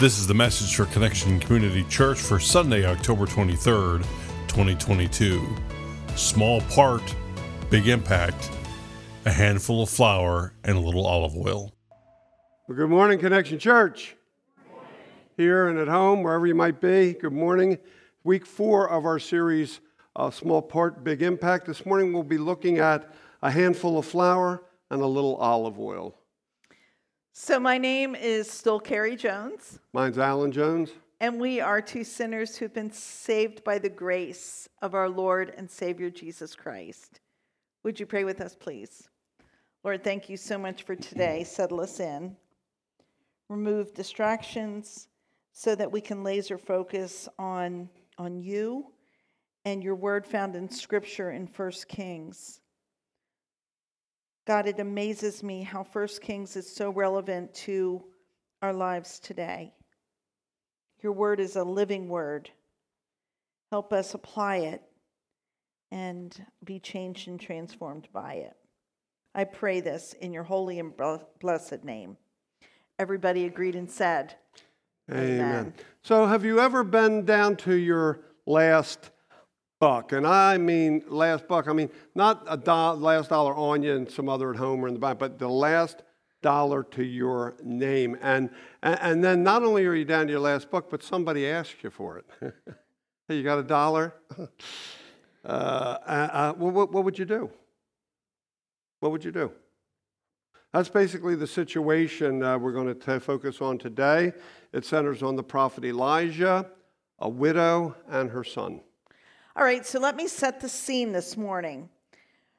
This is the message for Connection Community Church for Sunday, October 23rd, 2022. Small part, big impact, a handful of flour, and a little olive oil. Well, good morning, Connection Church. Here and at home, wherever you might be, good morning. Week four of our series, uh, Small Part, Big Impact. This morning we'll be looking at a handful of flour and a little olive oil. So, my name is still Carrie Jones, Mine's Alan Jones. and we are two sinners who've been saved by the grace of our Lord and Savior Jesus Christ. Would you pray with us, please? Lord, thank you so much for today. Settle us in, remove distractions so that we can laser focus on, on you and your word found in Scripture in First Kings. God, it amazes me how First Kings is so relevant to our lives today. Your word is a living word. Help us apply it and be changed and transformed by it. I pray this in your holy and blessed name. Everybody agreed and said, Amen. Amen. So, have you ever been down to your last buck? And I mean last buck, I mean not a do- last dollar on you and some other at home or in the bank, but the last dollar to your name. And, and, and then not only are you down to your last buck, but somebody asks you for it. hey, you got a dollar? uh, uh, uh, what, what would you do? What would you do? That's basically the situation uh, we're going to focus on today. It centers on the prophet Elijah, a widow, and her son. All right, so let me set the scene this morning.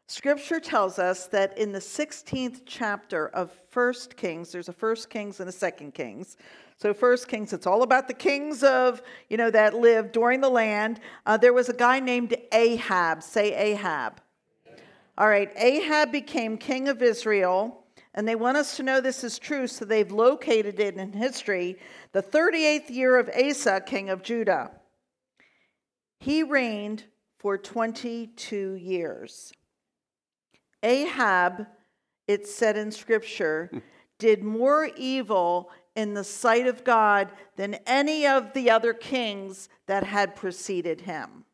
Scripture tells us that in the 16th chapter of First Kings, there's a First Kings and a Second Kings. So First Kings, it's all about the kings of, you know, that lived during the land. Uh, there was a guy named Ahab. Say Ahab. All right, Ahab became king of Israel. And they want us to know this is true, so they've located it in history. The 38th year of Asa, king of Judah. He reigned for 22 years. Ahab, it said in scripture, hmm. did more evil in the sight of God than any of the other kings that had preceded him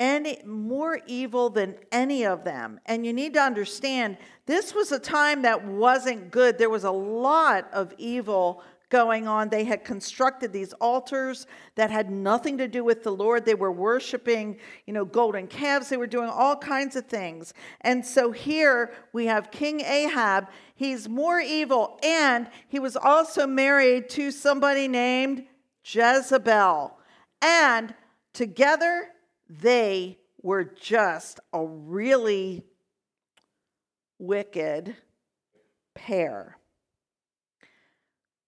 any more evil than any of them. And you need to understand this was a time that wasn't good. There was a lot of evil going on. They had constructed these altars that had nothing to do with the Lord. They were worshiping, you know, golden calves. They were doing all kinds of things. And so here we have King Ahab. He's more evil and he was also married to somebody named Jezebel. And together they were just a really wicked pair.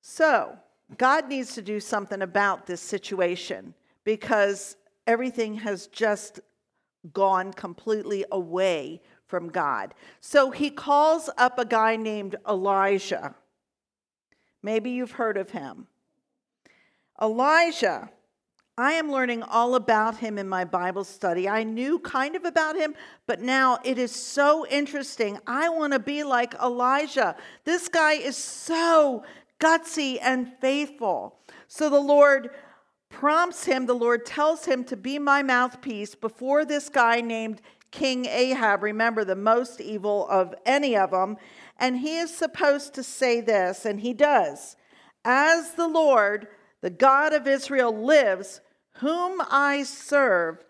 So, God needs to do something about this situation because everything has just gone completely away from God. So he calls up a guy named Elijah. Maybe you've heard of him. Elijah I am learning all about him in my Bible study. I knew kind of about him, but now it is so interesting. I want to be like Elijah. This guy is so gutsy and faithful. So the Lord prompts him, the Lord tells him to be my mouthpiece before this guy named King Ahab. Remember, the most evil of any of them. And he is supposed to say this, and he does As the Lord, the God of Israel, lives, whom I serve,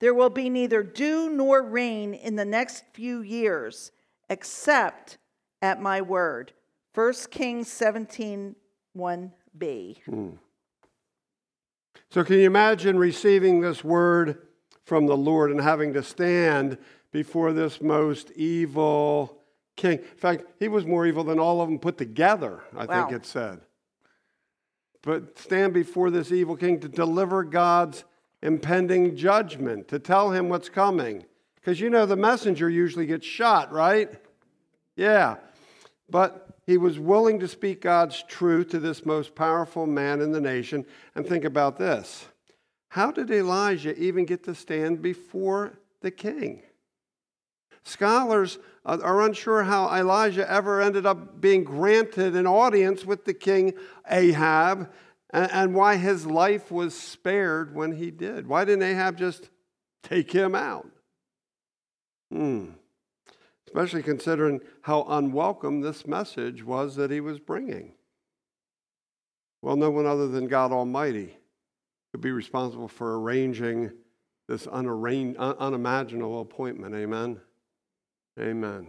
there will be neither dew nor rain in the next few years, except at my word. 1 Kings 17 1b. Hmm. So, can you imagine receiving this word from the Lord and having to stand before this most evil king? In fact, he was more evil than all of them put together, I wow. think it said but stand before this evil king to deliver God's impending judgment, to tell him what's coming. Because you know the messenger usually gets shot, right? Yeah. But he was willing to speak God's truth to this most powerful man in the nation. And think about this how did Elijah even get to stand before the king? Scholars are unsure how Elijah ever ended up being granted an audience with the king Ahab and why his life was spared when he did. Why didn't Ahab just take him out? Hmm. Especially considering how unwelcome this message was that he was bringing. Well, no one other than God Almighty could be responsible for arranging this unimaginable appointment. Amen. Amen.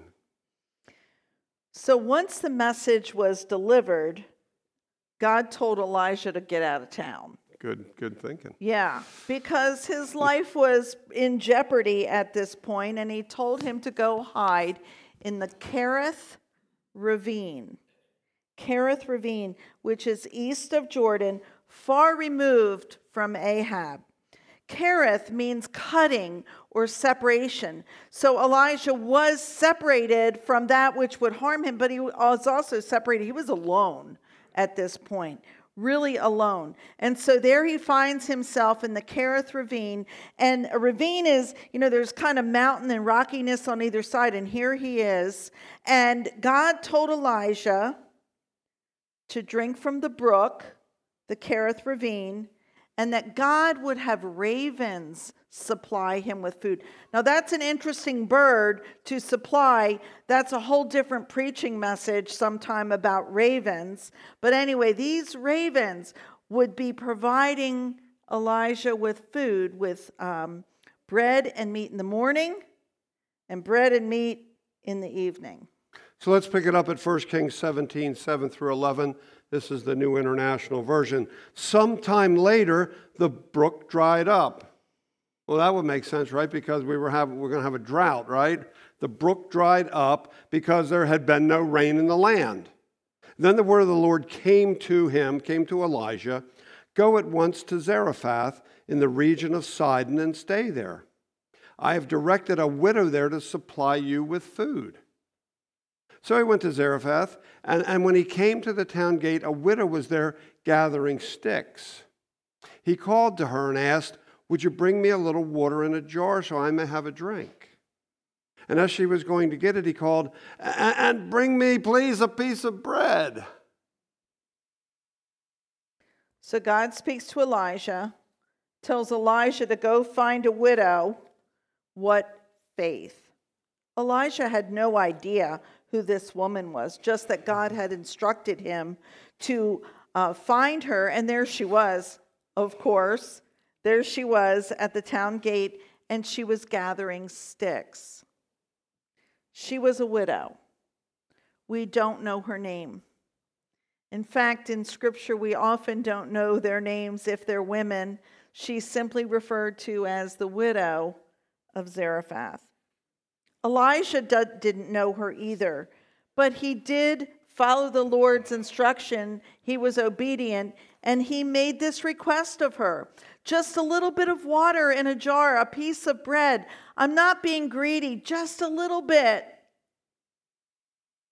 So once the message was delivered, God told Elijah to get out of town. Good, good thinking. Yeah, because his life was in jeopardy at this point, and he told him to go hide in the Kerith Ravine. Kerith Ravine, which is east of Jordan, far removed from Ahab. Kerith means cutting or separation. So Elijah was separated from that which would harm him, but he was also separated. He was alone at this point, really alone. And so there he finds himself in the Kerith ravine. And a ravine is, you know, there's kind of mountain and rockiness on either side. And here he is. And God told Elijah to drink from the brook, the Kerith ravine and that God would have ravens supply him with food. Now, that's an interesting bird to supply. That's a whole different preaching message sometime about ravens. But anyway, these ravens would be providing Elijah with food, with um, bread and meat in the morning and bread and meat in the evening. So let's pick it up at 1 Kings 17, 7 through 11. This is the New International Version. Sometime later, the brook dried up. Well, that would make sense, right? Because we were, have, we're going to have a drought, right? The brook dried up because there had been no rain in the land. Then the word of the Lord came to him, came to Elijah Go at once to Zarephath in the region of Sidon and stay there. I have directed a widow there to supply you with food. So he went to Zarephath, and, and when he came to the town gate, a widow was there gathering sticks. He called to her and asked, Would you bring me a little water in a jar so I may have a drink? And as she was going to get it, he called, And bring me, please, a piece of bread. So God speaks to Elijah, tells Elijah to go find a widow. What faith? Elijah had no idea who this woman was, just that God had instructed him to uh, find her. And there she was, of course. There she was at the town gate, and she was gathering sticks. She was a widow. We don't know her name. In fact, in Scripture, we often don't know their names if they're women. She's simply referred to as the widow of Zarephath. Elijah didn't know her either, but he did follow the Lord's instruction. He was obedient, and he made this request of her just a little bit of water in a jar, a piece of bread. I'm not being greedy, just a little bit.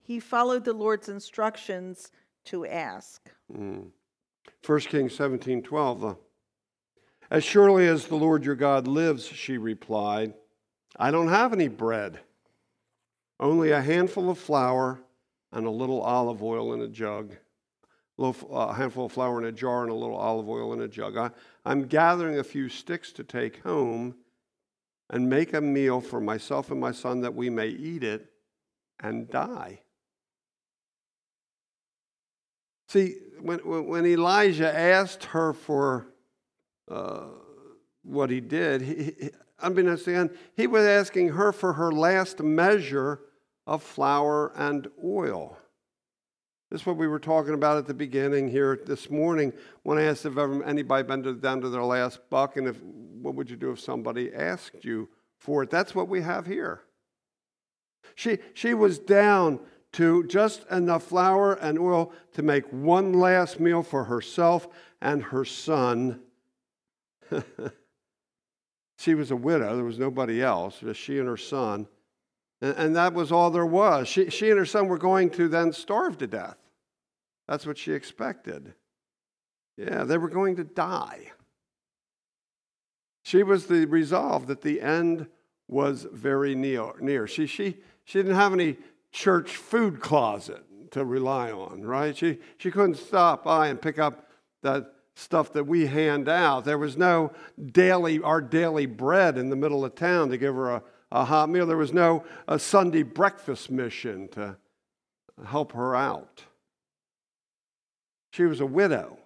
He followed the Lord's instructions to ask. Mm. 1 Kings 17 12. Uh, as surely as the Lord your God lives, she replied, I don't have any bread, only a handful of flour and a little olive oil in a jug. A, a handful of flour in a jar and a little olive oil in a jug. I, I'm gathering a few sticks to take home and make a meal for myself and my son that we may eat it and die. See, when, when Elijah asked her for uh, what he did, he, unbeknownst to him, he was asking her for her last measure of flour and oil. This is what we were talking about at the beginning here this morning when I asked if ever anybody been down to their last buck and if what would you do if somebody asked you for it. That's what we have here. She, she was down to just enough flour and oil to make one last meal for herself and her son. She was a widow, there was nobody else, just she and her son. And, and that was all there was. She, she and her son were going to then starve to death. That's what she expected. Yeah, they were going to die. She was the resolve that the end was very near. near. She, she, she didn't have any church food closet to rely on, right? She, she couldn't stop by and pick up that stuff that we hand out. There was no daily, our daily bread in the middle of town to give her a, a hot meal. There was no a Sunday breakfast mission to help her out. She was a widow.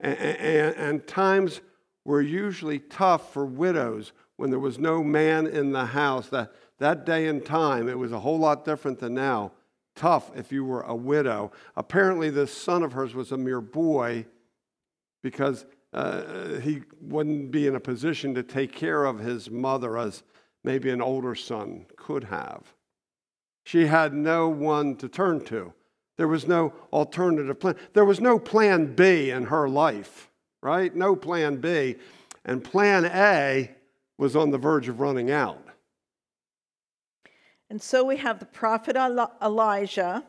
And, and, and, times were usually tough for widows when there was no man in the house. That, that day and time, it was a whole lot different than now. Tough if you were a widow. Apparently, this son of hers was a mere boy because uh, he wouldn't be in a position to take care of his mother as maybe an older son could have. She had no one to turn to. There was no alternative plan. There was no plan B in her life, right? No plan B. And plan A was on the verge of running out. And so we have the prophet Elijah.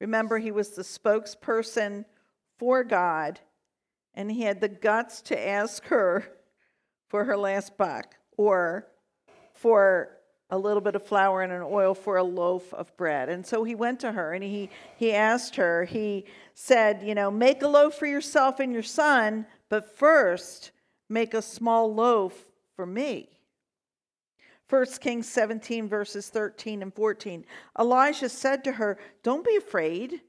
Remember, he was the spokesperson for God, and he had the guts to ask her for her last buck or for a little bit of flour and an oil for a loaf of bread. And so he went to her and he, he asked her, he said, You know, make a loaf for yourself and your son, but first make a small loaf for me. 1 Kings 17, verses 13 and 14. Elijah said to her, Don't be afraid.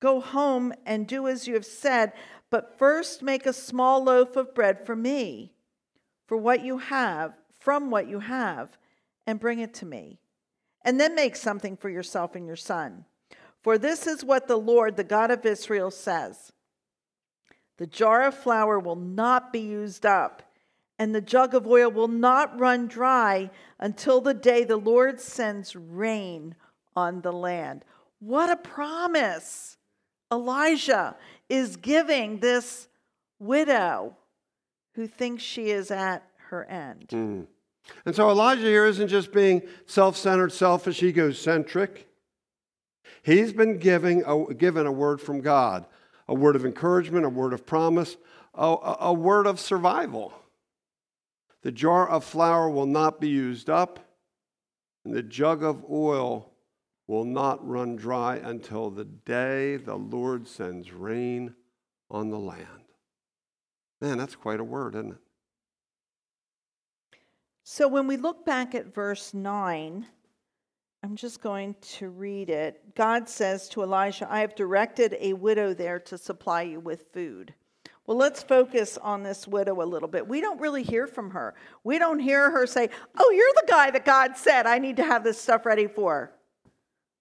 Go home and do as you have said, but first make a small loaf of bread for me, for what you have, from what you have and bring it to me. And then make something for yourself and your son. For this is what the Lord, the God of Israel, says The jar of flour will not be used up, and the jug of oil will not run dry until the day the Lord sends rain on the land. What a promise! Elijah is giving this widow who thinks she is at her end. Mm. And so Elijah here isn't just being self centered, selfish, egocentric. He's been giving a, given a word from God a word of encouragement, a word of promise, a, a word of survival. The jar of flour will not be used up, and the jug of oil will not run dry until the day the Lord sends rain on the land. Man, that's quite a word, isn't it? So when we look back at verse 9, I'm just going to read it. God says to Elijah, I have directed a widow there to supply you with food. Well, let's focus on this widow a little bit. We don't really hear from her. We don't hear her say, Oh, you're the guy that God said I need to have this stuff ready for.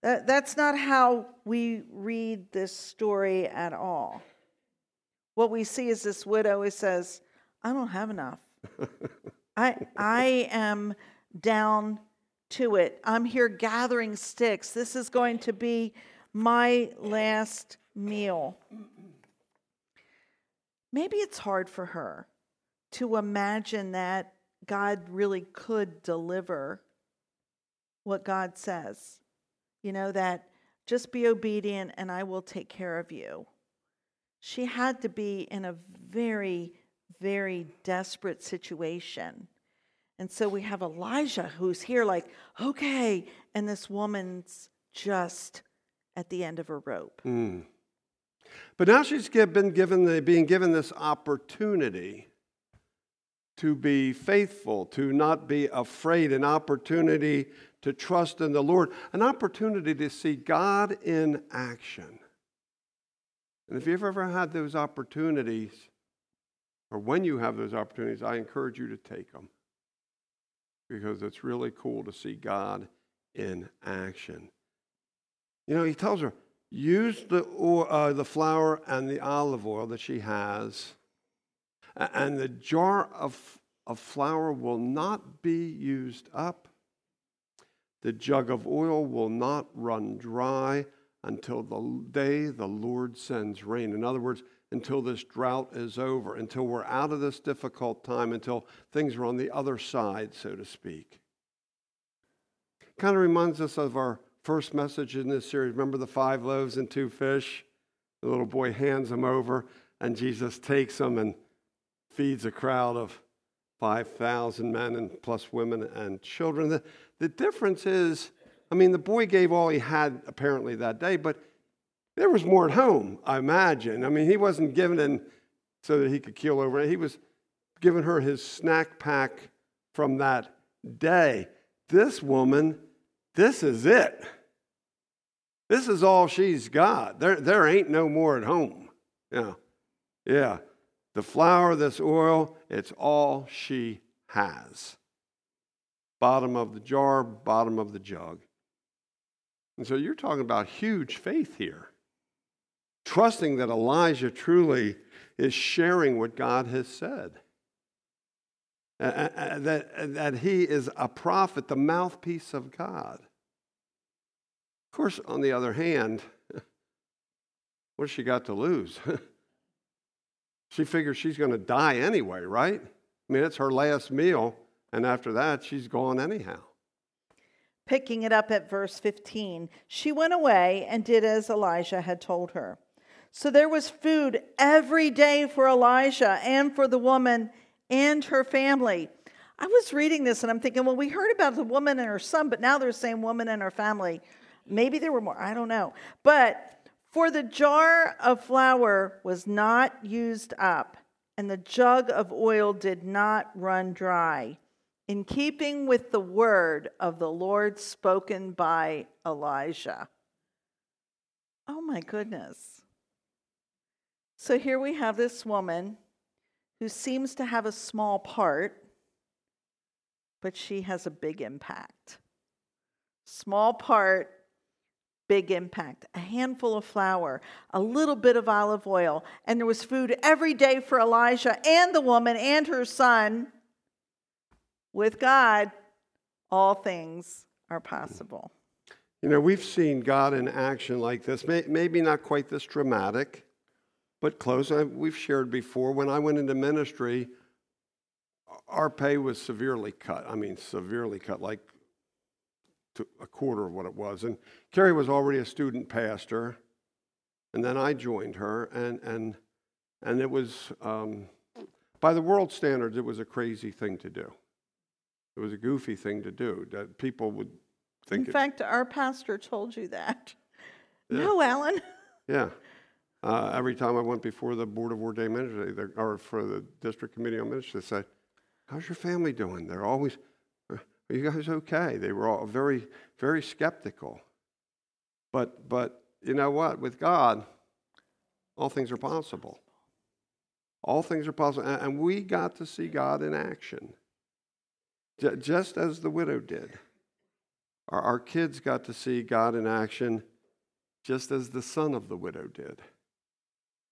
That, that's not how we read this story at all. What we see is this widow who says, I don't have enough. I, I am down to it. I'm here gathering sticks. This is going to be my last meal. Maybe it's hard for her to imagine that God really could deliver what God says. You know, that just be obedient and I will take care of you. She had to be in a very very desperate situation. And so we have Elijah who's here, like, okay. And this woman's just at the end of her rope. Mm. But now she's been given the, being given this opportunity to be faithful, to not be afraid, an opportunity to trust in the Lord, an opportunity to see God in action. And if you've ever had those opportunities, or when you have those opportunities, I encourage you to take them because it's really cool to see God in action. You know, he tells her, use the, uh, the flour and the olive oil that she has, and the jar of, of flour will not be used up. The jug of oil will not run dry until the day the Lord sends rain. In other words, until this drought is over, until we're out of this difficult time, until things are on the other side, so to speak. Kind of reminds us of our first message in this series. Remember the five loaves and two fish? The little boy hands them over, and Jesus takes them and feeds a crowd of 5,000 men and plus women and children. The, difference is, I mean, the boy gave all he had apparently that day, but there was more at home, I imagine. I mean, he wasn't giving it so that he could keel over. He was giving her his snack pack from that day. This woman, this is it. This is all she's got. There, there ain't no more at home. Yeah. Yeah. The flour, this oil, it's all she has. Bottom of the jar, bottom of the jug. And so you're talking about huge faith here. Trusting that Elijah truly is sharing what God has said. That, that he is a prophet, the mouthpiece of God. Of course, on the other hand, what's she got to lose? she figures she's going to die anyway, right? I mean, it's her last meal, and after that, she's gone anyhow. Picking it up at verse 15, she went away and did as Elijah had told her. So there was food every day for Elijah and for the woman and her family. I was reading this and I'm thinking, well, we heard about the woman and her son, but now they're saying woman and her family. Maybe there were more, I don't know. But for the jar of flour was not used up, and the jug of oil did not run dry, in keeping with the word of the Lord spoken by Elijah. Oh my goodness. So here we have this woman who seems to have a small part, but she has a big impact. Small part, big impact. A handful of flour, a little bit of olive oil, and there was food every day for Elijah and the woman and her son. With God, all things are possible. You know, we've seen God in action like this, maybe not quite this dramatic but close. We've shared before, when I went into ministry, our pay was severely cut. I mean, severely cut, like a quarter of what it was. And Carrie was already a student pastor, and then I joined her, and and and it was um, by the world standards, it was a crazy thing to do. It was a goofy thing to do that people would think. In it, fact, our pastor told you that. Yeah. No, Alan. Yeah. Uh, every time I went before the Board of Ordained Ministers, or for the District Committee on Ministry, they said, How's your family doing? They're always, Are you guys okay? They were all very, very skeptical. But, but you know what? With God, all things are possible. All things are possible. And we got to see God in action, just as the widow did. Our kids got to see God in action, just as the son of the widow did.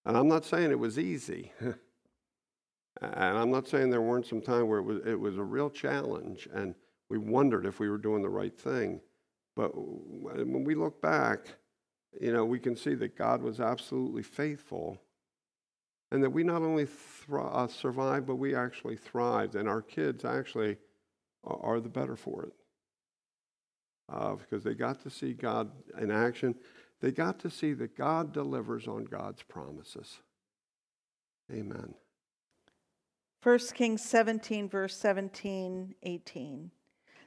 And I'm not saying it was easy. and I'm not saying there weren't some time where it was, it was a real challenge and we wondered if we were doing the right thing. But when we look back, you know, we can see that God was absolutely faithful and that we not only uh, survived, but we actually thrived. And our kids actually are the better for it uh, because they got to see God in action. They got to see that God delivers on God's promises. Amen. 1 Kings 17, verse 17, 18.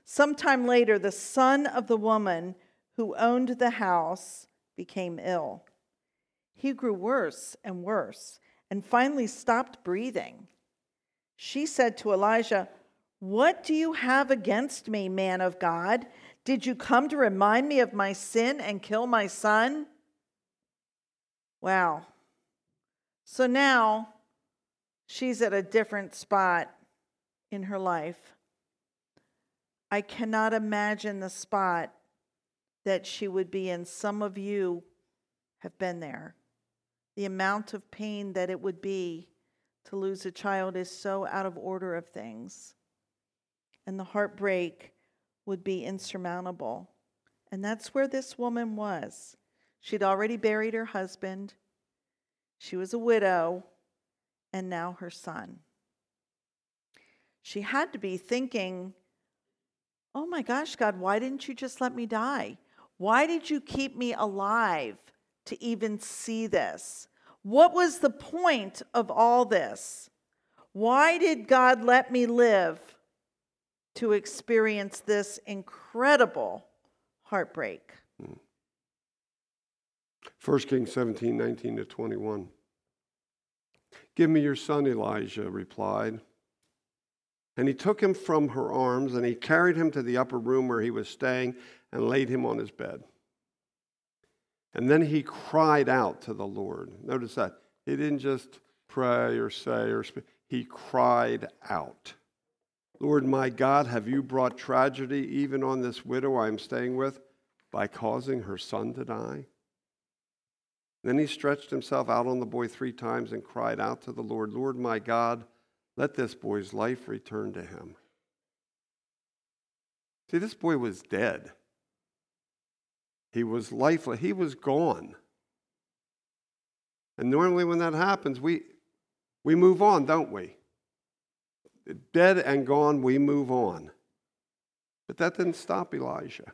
Sometime later, the son of the woman who owned the house became ill. He grew worse and worse and finally stopped breathing. She said to Elijah, What do you have against me, man of God? Did you come to remind me of my sin and kill my son? Wow. So now she's at a different spot in her life. I cannot imagine the spot that she would be in. Some of you have been there. The amount of pain that it would be to lose a child is so out of order of things. And the heartbreak would be insurmountable. And that's where this woman was. She'd already buried her husband, she was a widow, and now her son. She had to be thinking, oh my gosh, God, why didn't you just let me die? Why did you keep me alive to even see this? What was the point of all this? Why did God let me live to experience this incredible heartbreak? 1 Kings 17, 19 to 21. Give me your son, Elijah replied. And he took him from her arms, and he carried him to the upper room where he was staying and laid him on his bed. And then he cried out to the Lord. Notice that. He didn't just pray or say or speak, he cried out. Lord my God, have you brought tragedy even on this widow I am staying with by causing her son to die? Then he stretched himself out on the boy three times and cried out to the Lord, Lord my God, let this boy's life return to him. See, this boy was dead. He was lifeless. He was gone. And normally, when that happens, we, we move on, don't we? Dead and gone, we move on. But that didn't stop Elijah.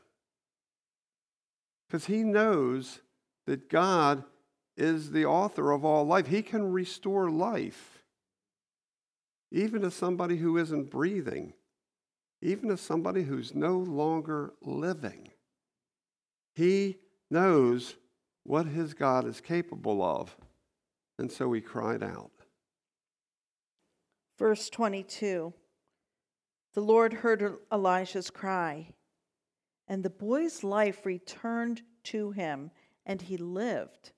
Because he knows that God is the author of all life. He can restore life, even to somebody who isn't breathing, even to somebody who's no longer living. He knows what his God is capable of. And so he cried out. Verse 22 The Lord heard Elijah's cry, and the boy's life returned to him, and he lived.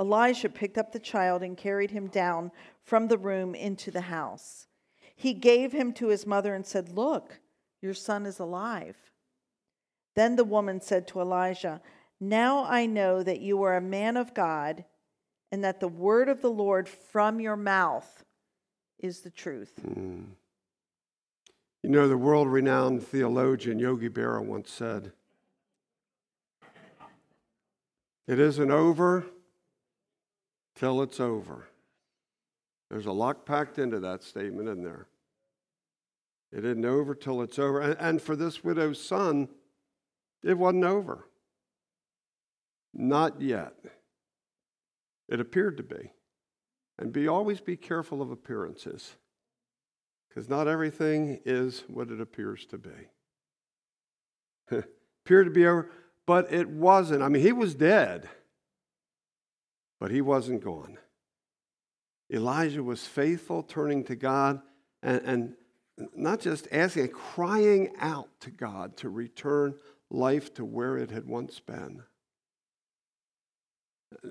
Elijah picked up the child and carried him down from the room into the house. He gave him to his mother and said, Look, your son is alive. Then the woman said to Elijah, Now I know that you are a man of God, and that the word of the Lord from your mouth is the truth. Mm. You know, the world renowned theologian Yogi Berra once said, It isn't over till it's over. There's a lot packed into that statement, in there? It isn't over till it's over. And, and for this widow's son, it wasn't over. Not yet. It appeared to be. And be always be careful of appearances. Because not everything is what it appears to be. appeared to be over, but it wasn't. I mean, he was dead but he wasn't gone. Elijah was faithful, turning to God and, and not just asking, crying out to God to return life to where it had once been.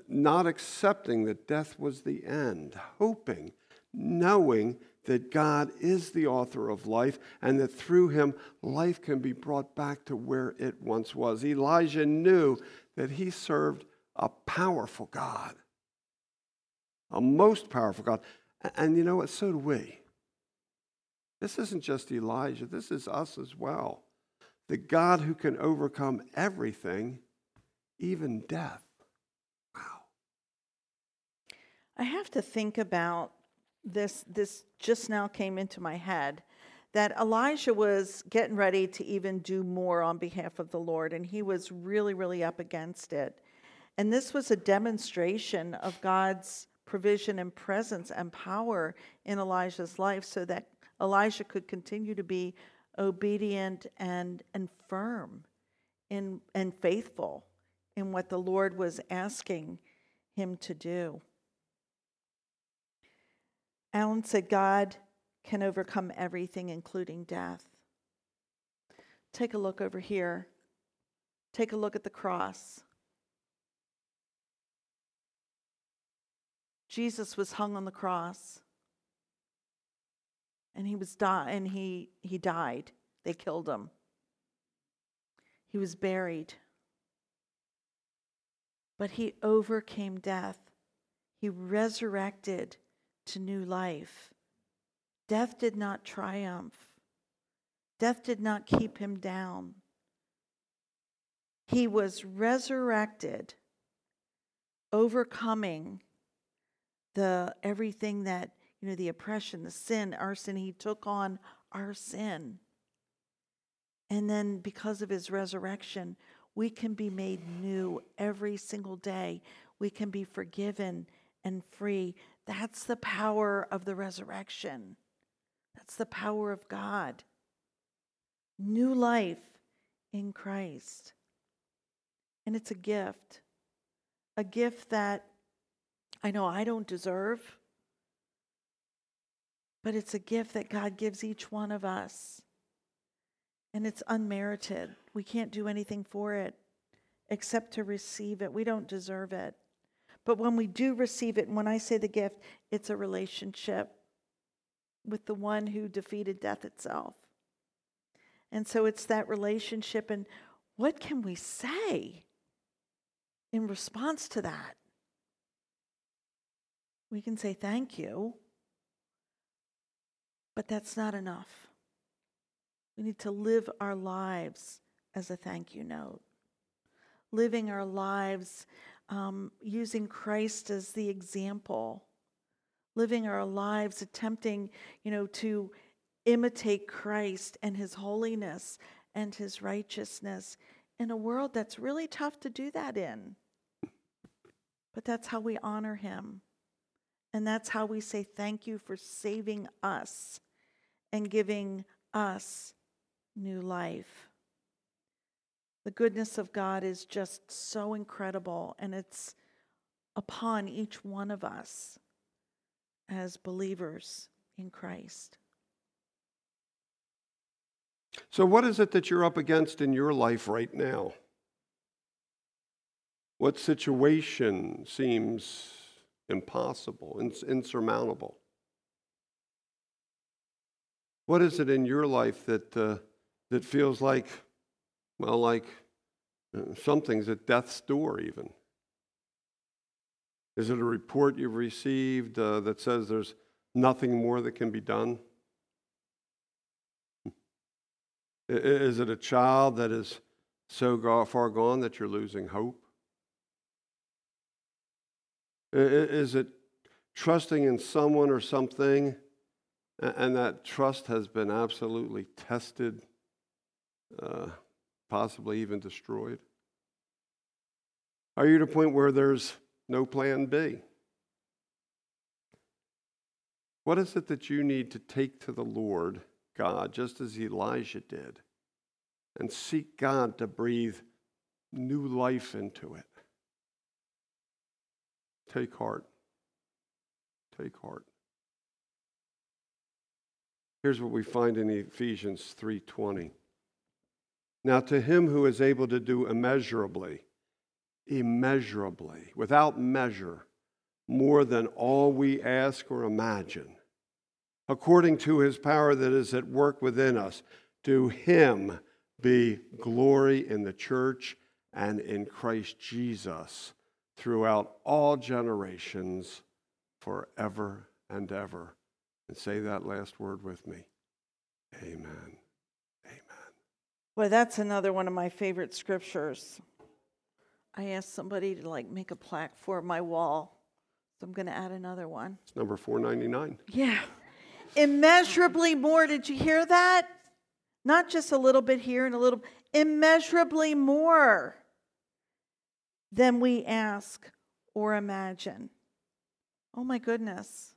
Not accepting that death was the end, hoping, knowing that God is the author of life and that through him life can be brought back to where it once was. Elijah knew that he served a powerful God, a most powerful God. And you know what? So do we. This isn't just Elijah, this is us as well. The God who can overcome everything, even death. Wow. I have to think about this. This just now came into my head that Elijah was getting ready to even do more on behalf of the Lord, and he was really, really up against it. And this was a demonstration of God's provision and presence and power in Elijah's life so that Elijah could continue to be obedient and, and firm in, and faithful in what the Lord was asking him to do. Alan said, God can overcome everything, including death. Take a look over here. Take a look at the cross. Jesus was hung on the cross. And he was die and he he died. They killed him. He was buried. But he overcame death. He resurrected to new life. Death did not triumph. Death did not keep him down. He was resurrected, overcoming the everything that you know the oppression the sin our sin he took on our sin and then because of his resurrection we can be made new every single day we can be forgiven and free. That's the power of the resurrection. That's the power of God. New life in Christ. And it's a gift, a gift that I know I don't deserve, but it's a gift that God gives each one of us. And it's unmerited. We can't do anything for it except to receive it. We don't deserve it. But when we do receive it, and when I say the gift, it's a relationship with the one who defeated death itself. And so it's that relationship. And what can we say in response to that? We can say thank you, but that's not enough. We need to live our lives as a thank you note, living our lives um, using Christ as the example, living our lives attempting, you know, to imitate Christ and his holiness and his righteousness in a world that's really tough to do that in. But that's how we honor him. And that's how we say thank you for saving us and giving us new life. The goodness of God is just so incredible, and it's upon each one of us as believers in Christ. So, what is it that you're up against in your life right now? What situation seems impossible, ins- insurmountable? What is it in your life that, uh, that feels like well, like uh, something's at death's door, even. Is it a report you've received uh, that says there's nothing more that can be done? Is it a child that is so far gone that you're losing hope? Is it trusting in someone or something and that trust has been absolutely tested? Uh, possibly even destroyed? Are you at a point where there's no plan B? What is it that you need to take to the Lord God, just as Elijah did, and seek God to breathe new life into it? Take heart. Take heart. Here's what we find in Ephesians 3:20. Now, to him who is able to do immeasurably, immeasurably, without measure, more than all we ask or imagine, according to his power that is at work within us, to him be glory in the church and in Christ Jesus throughout all generations, forever and ever. And say that last word with me. Amen. Boy, that's another one of my favorite scriptures. I asked somebody to like make a plaque for my wall. So I'm going to add another one. It's number 499. Yeah. Immeasurably more. Did you hear that? Not just a little bit here and a little, immeasurably more than we ask or imagine. Oh my goodness.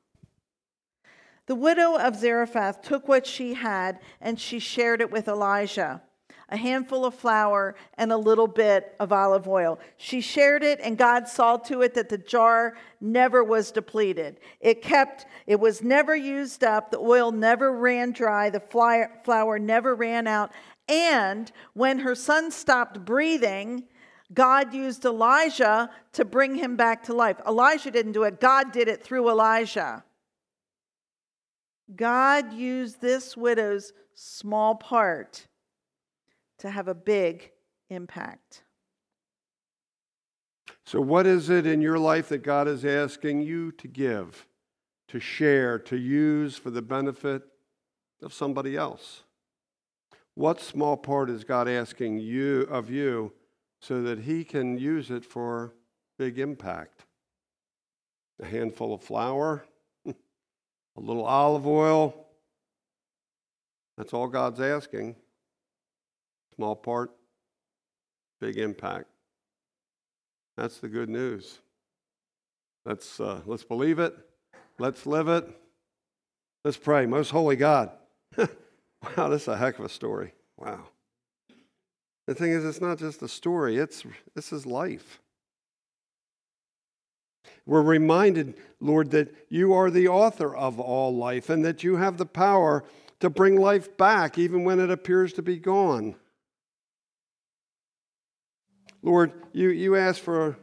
The widow of Zarephath took what she had and she shared it with Elijah a handful of flour, and a little bit of olive oil. She shared it, and God saw to it that the jar never was depleted. It kept, it was never used up, the oil never ran dry, the flour never ran out. And when her son stopped breathing, God used Elijah to bring him back to life. Elijah didn't do it, God did it through Elijah. God used this widow's small part to have a big impact. So, what is it in your life that God is asking you to give, to share, to use for the benefit of somebody else? What small part is God asking you of you so that He can use it for big impact? A handful of flour, a little olive oil. That's all God's asking. Small part, big impact. That's the good news. Let's, uh, let's believe it. Let's live it. Let's pray. Most holy God. wow, this is a heck of a story. Wow. The thing is, it's not just a story, it's, this is life. We're reminded, Lord, that you are the author of all life and that you have the power to bring life back even when it appears to be gone. Lord, you, you ask for a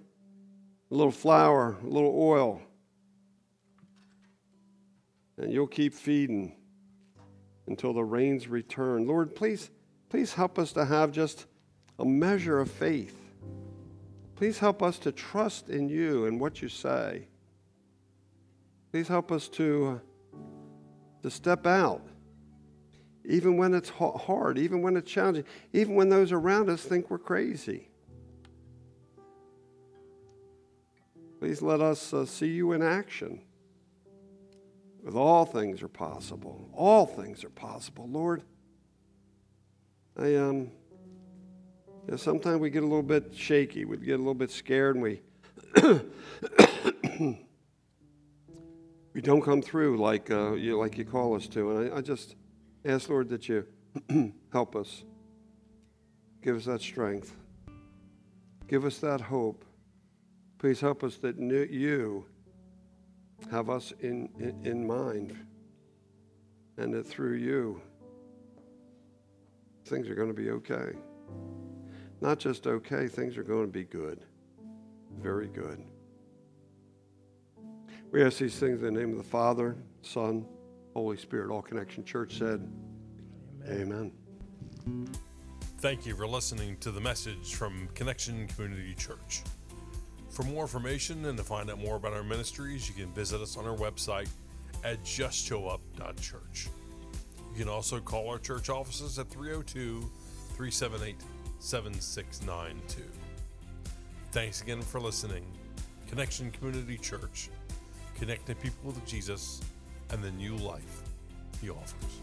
little flour, a little oil, and you'll keep feeding until the rains return. Lord, please, please help us to have just a measure of faith. Please help us to trust in you and what you say. Please help us to, uh, to step out, even when it's hard, even when it's challenging, even when those around us think we're crazy. Please let us uh, see you in action. With all things are possible. All things are possible, Lord. I um you know, sometimes we get a little bit shaky, we get a little bit scared, and we we don't come through like uh, you like you call us to. And I, I just ask, Lord, that you help us, give us that strength, give us that hope. Please help us that you have us in, in, in mind and that through you, things are going to be okay. Not just okay, things are going to be good. Very good. We ask these things in the name of the Father, Son, Holy Spirit. All Connection Church said, Amen. Amen. Thank you for listening to the message from Connection Community Church. For more information and to find out more about our ministries, you can visit us on our website at justshowup.church. You can also call our church offices at 302 378 7692. Thanks again for listening. Connection Community Church, connecting people to Jesus and the new life he offers.